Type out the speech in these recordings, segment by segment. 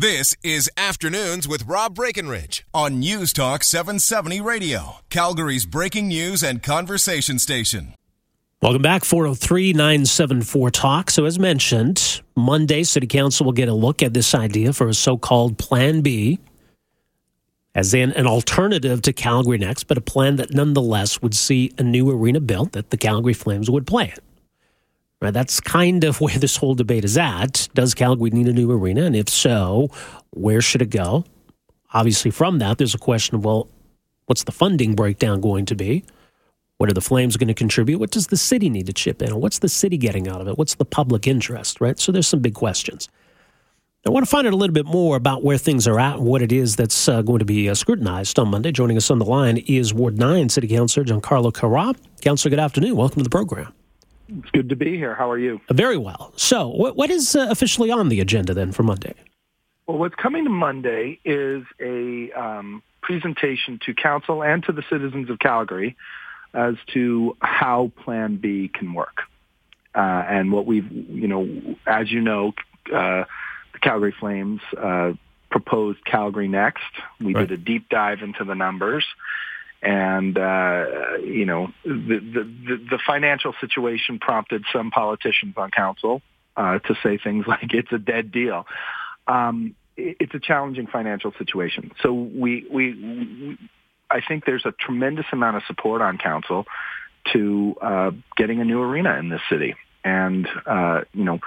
This is Afternoons with Rob Breckenridge on News Talk 770 Radio, Calgary's breaking news and conversation station. Welcome back, 403 974 Talk. So, as mentioned, Monday, City Council will get a look at this idea for a so called Plan B, as in an alternative to Calgary Next, but a plan that nonetheless would see a new arena built that the Calgary Flames would play in. Right, that's kind of where this whole debate is at. Does Calgary need a new arena? And if so, where should it go? Obviously, from that, there's a question of, well, what's the funding breakdown going to be? What are the Flames going to contribute? What does the city need to chip in? What's the city getting out of it? What's the public interest, right? So there's some big questions. I want to find out a little bit more about where things are at and what it is that's uh, going to be uh, scrutinized on Monday. Joining us on the line is Ward 9 City Councilor Giancarlo Carra. Councilor, good afternoon. Welcome to the program. It's good to be here. How are you? Very well. So, what, what is uh, officially on the agenda then for Monday? Well, what's coming to Monday is a um, presentation to council and to the citizens of Calgary as to how Plan B can work. Uh, and what we've, you know, as you know, uh, the Calgary Flames uh, proposed Calgary Next. We right. did a deep dive into the numbers and uh, you know the, the the financial situation prompted some politicians on council uh, to say things like it's a dead deal. Um, it's a challenging financial situation, so we, we we I think there's a tremendous amount of support on council to uh, getting a new arena in this city, and uh, you know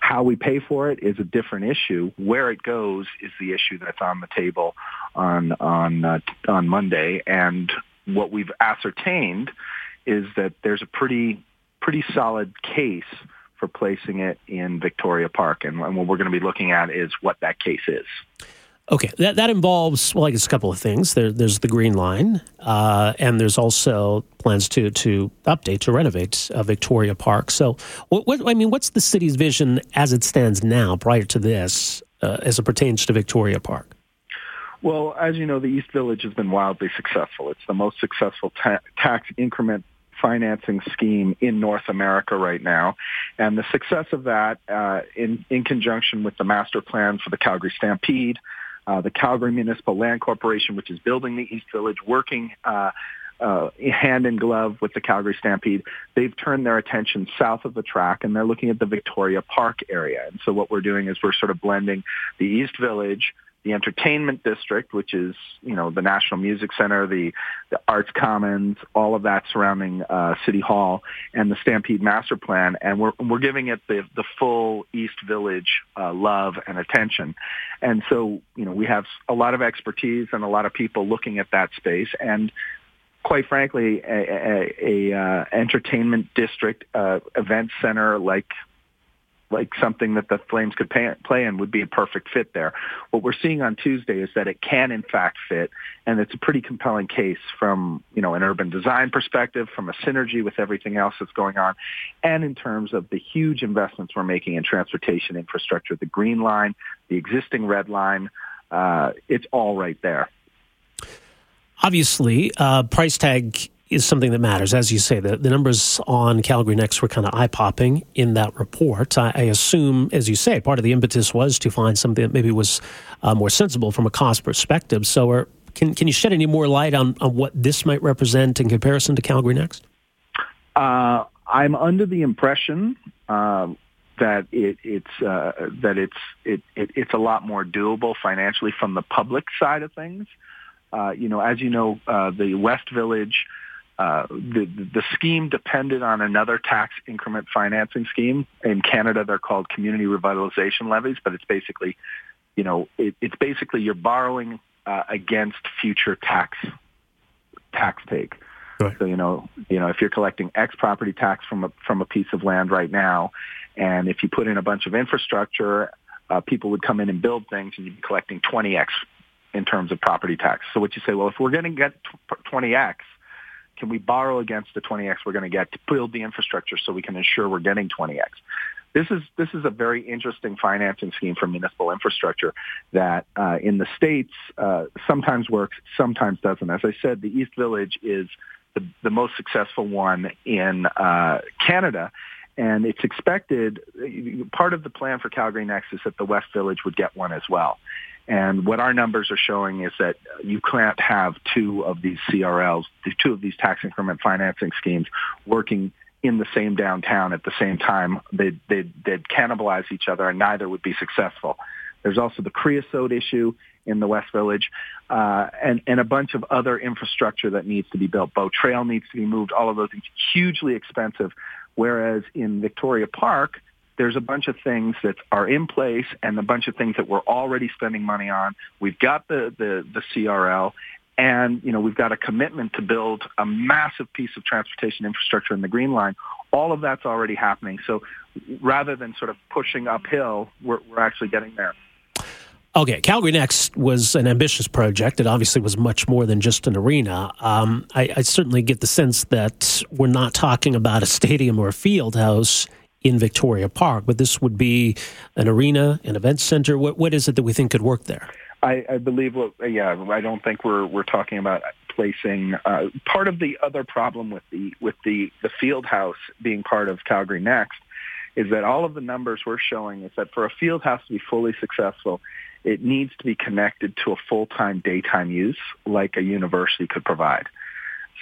how we pay for it is a different issue. Where it goes is the issue that's on the table on on uh, on Monday, and what we've ascertained is that there's a pretty pretty solid case for placing it in Victoria Park, and, and what we're going to be looking at is what that case is. Okay, that that involves well, I guess a couple of things. There, there's the Green Line, uh, and there's also plans to to update to renovate uh, Victoria Park. So, what, what, I mean, what's the city's vision as it stands now, prior to this, uh, as it pertains to Victoria Park? Well, as you know, the East Village has been wildly successful. It's the most successful ta- tax increment financing scheme in North America right now. And the success of that, uh, in, in conjunction with the master plan for the Calgary Stampede, uh, the Calgary Municipal Land Corporation, which is building the East Village, working uh, uh, hand in glove with the Calgary Stampede, they've turned their attention south of the track and they're looking at the Victoria Park area. And so what we're doing is we're sort of blending the East Village the entertainment district, which is you know the National Music Center, the the Arts Commons, all of that surrounding uh, City Hall, and the Stampede Master Plan, and we're we're giving it the the full East Village uh, love and attention, and so you know we have a lot of expertise and a lot of people looking at that space, and quite frankly, a, a, a uh, entertainment district uh, event center like like something that the Flames could pay, play in would be a perfect fit there. What we're seeing on Tuesday is that it can in fact fit, and it's a pretty compelling case from you know an urban design perspective, from a synergy with everything else that's going on, and in terms of the huge investments we're making in transportation infrastructure, the Green Line, the existing Red Line, uh, it's all right there. Obviously, uh, price tag is something that matters. As you say, the, the numbers on Calgary Next were kind of eye popping in that report. I, I, assume, as you say, part of the impetus was to find something that maybe was uh, more sensible from a cost perspective. So, are, can, can you shed any more light on, on what this might represent in comparison to Calgary Next? Uh, I'm under the impression uh, that it, it's uh, that it's it, it, it's a lot more doable financially from the public side of things. Uh, you know, as you know, uh, the West Village uh, the, the scheme depended on another tax increment financing scheme. In Canada, they're called community revitalization levies, but it's basically, you know, it, it's basically you're borrowing uh, against future tax tax take. Right. So you know, you know, if you're collecting X property tax from a from a piece of land right now, and if you put in a bunch of infrastructure, uh, people would come in and build things, and you'd be collecting 20x in terms of property tax. So what you say, well, if we're going to get 20x, can we borrow against the 20x we're going to get to build the infrastructure so we can ensure we're getting 20x? This is this is a very interesting financing scheme for municipal infrastructure that uh, in the states uh, sometimes works, sometimes doesn't. As I said, the East Village is the, the most successful one in uh, Canada, and it's expected. Part of the plan for Calgary Next is that the West Village would get one as well. And what our numbers are showing is that you can't have two of these CRLs, two of these tax increment financing schemes working in the same downtown at the same time. They'd, they'd, they'd cannibalize each other and neither would be successful. There's also the creosote issue in the West Village, uh, and, and a bunch of other infrastructure that needs to be built. Bow Trail needs to be moved. All of those things hugely expensive. Whereas in Victoria Park, there's a bunch of things that are in place and a bunch of things that we're already spending money on. We've got the, the, the CRL and, you know, we've got a commitment to build a massive piece of transportation infrastructure in the Green Line. All of that's already happening. So rather than sort of pushing uphill, we're, we're actually getting there. Okay, Calgary Next was an ambitious project. It obviously was much more than just an arena. Um, I, I, certainly get the sense that we're not talking about a stadium or a field house in Victoria Park, but this would be an arena, an event center. What, what is it that we think could work there? I, I believe, what, yeah, I don't think we're we're talking about placing. Uh, part of the other problem with the with the the field house being part of Calgary Next is that all of the numbers we're showing is that for a field house to be fully successful, it needs to be connected to a full-time daytime use like a university could provide.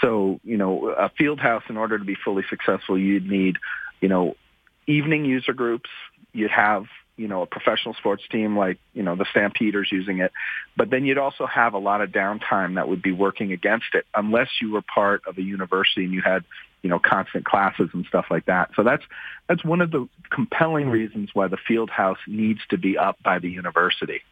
So, you know, a field house, in order to be fully successful, you'd need, you know, evening user groups. You'd have, you know, a professional sports team like, you know, the Stampeders using it. But then you'd also have a lot of downtime that would be working against it unless you were part of a university and you had, you know, constant classes and stuff like that. So that's that's one of the compelling reasons why the field house needs to be up by the university.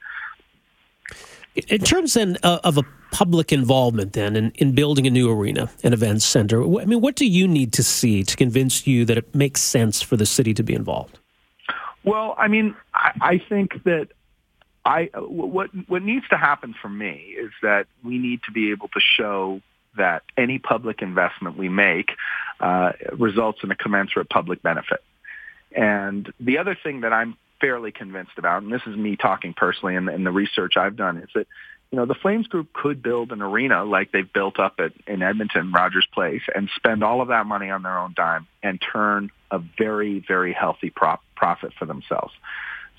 In terms then uh, of a public involvement then in, in building a new arena, an events center, I mean, what do you need to see to convince you that it makes sense for the city to be involved? Well, I mean, I, I think that I what what needs to happen for me is that we need to be able to show that any public investment we make uh, results in a commensurate public benefit. And the other thing that I'm fairly convinced about, and this is me talking personally and, and the research I've done, is that you know, the Flames Group could build an arena like they've built up at, in Edmonton, Rogers Place, and spend all of that money on their own dime and turn a very, very healthy prop, profit for themselves.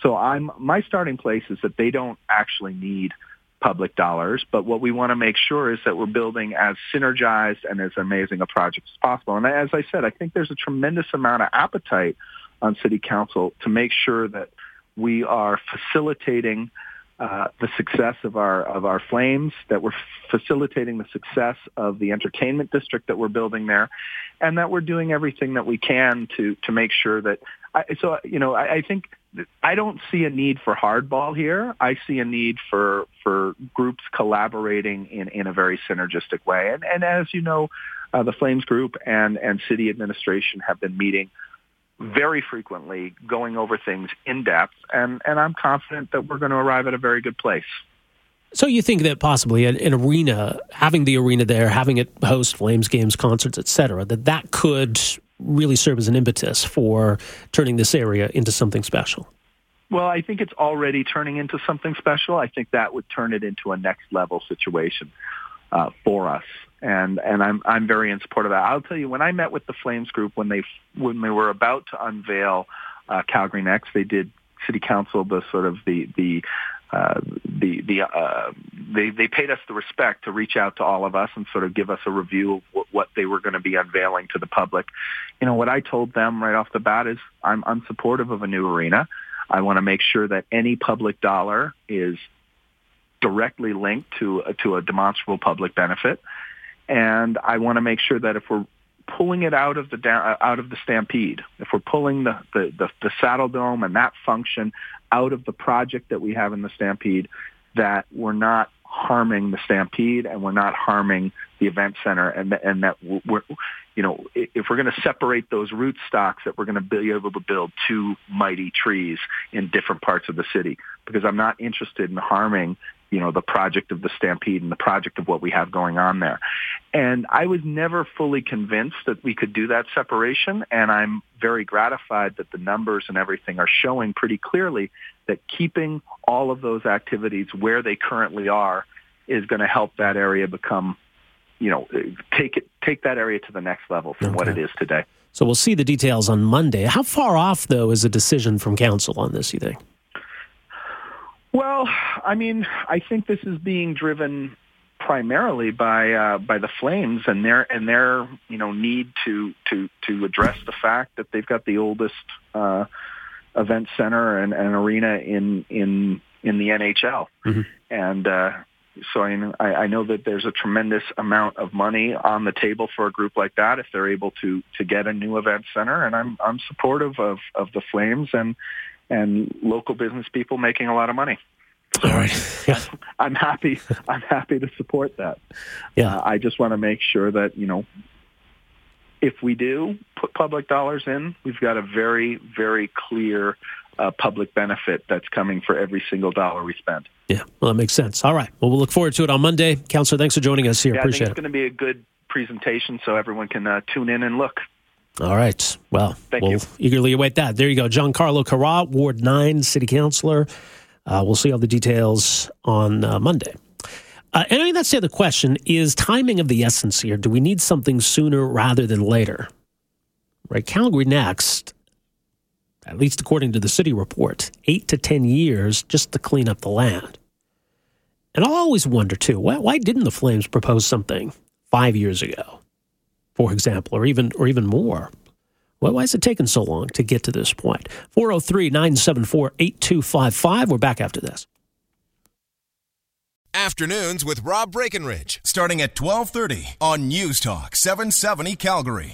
So I'm my starting place is that they don't actually need public dollars, but what we want to make sure is that we're building as synergized and as amazing a project as possible. And as I said, I think there's a tremendous amount of appetite on City Council to make sure that we are facilitating uh, the success of our of our flames, that we're facilitating the success of the entertainment district that we're building there, and that we're doing everything that we can to to make sure that. I, so you know, I, I think I don't see a need for hardball here. I see a need for for groups collaborating in in a very synergistic way. And and as you know, uh, the Flames Group and and city administration have been meeting very frequently going over things in depth, and, and I'm confident that we're going to arrive at a very good place. So you think that possibly an, an, arena, having the arena there, having it host Flames games, concerts, etc., that that could really serve as an impetus for turning this area into something special? Well, I think it's already turning into something special. I think that would turn it into a next level situation uh, for us and and I'm I'm very in support of that. I'll tell you when I met with the Flames group when they when they were about to unveil uh, Calgary Next, they did City Council the sort of the the uh, the the uh, they they paid us the respect to reach out to all of us and sort of give us a review of what, what they were going to be unveiling to the public. You know what I told them right off the bat is I'm unsupportive of a new arena. I want to make sure that any public dollar is directly linked to to a demonstrable public benefit and I want to make sure that if we're pulling it out of the down, uh, out of the stampede, if we're pulling the, the, the, the Saddledome and that function out of the project that we have in the stampede, that we're not harming the stampede and we're not harming the event center and and that we're you know if we're going to separate those root stocks that we're going to be able to build two mighty trees in different parts of the city. Because I'm not interested in harming you know, the project of the Stampede and the project of what we have going on there. And I was never fully convinced that we could do that separation. And I'm very gratified that the numbers and everything are showing pretty clearly that keeping all of those activities where they currently are is going to help that area become, you know, take it, take that area to the next level from okay. what it is today. So we'll see the details on Monday. How far off, though, is a decision from council on this, you think? Well, I mean, I think this is being driven primarily by uh, by the Flames and their and their you know need to to to address the fact that they've got the oldest uh, event center and, and arena in in in the NHL, mm-hmm. and uh, so I, I know that there's a tremendous amount of money on the table for a group like that if they're able to to get a new event center, and I'm I'm supportive of of the Flames and and local business people making a lot of money. So All right. Yeah. I'm happy. I'm happy to support that. Yeah. Uh, I just want to make sure that you know, if we do put public dollars in, we've got a very, very clear uh, public benefit that's coming for every single dollar we spend. Yeah, well, that makes sense. All right. Well, we'll look forward to it on Monday. Councillor, thanks for joining us here. Yeah, Appreciate I think it's it. going to be a good presentation so everyone can uh, tune in and look. All right. Well, Thank we'll you. eagerly await that. There you go. Giancarlo Carra, Ward 9 City Councilor. Uh, we'll see all the details on uh, Monday. Uh, and I mean, that's the other question is timing of the essence here. Do we need something sooner rather than later? Right. Calgary next, at least according to the city report, eight to 10 years just to clean up the land. And I'll always wonder, too, why, why didn't the Flames propose something five years ago, for example, or even, or even more? Why is it taking so long to get to this point? 403 974 8255. We're back after this. Afternoons with Rob Breckenridge, starting at 1230 on News Talk 770 Calgary.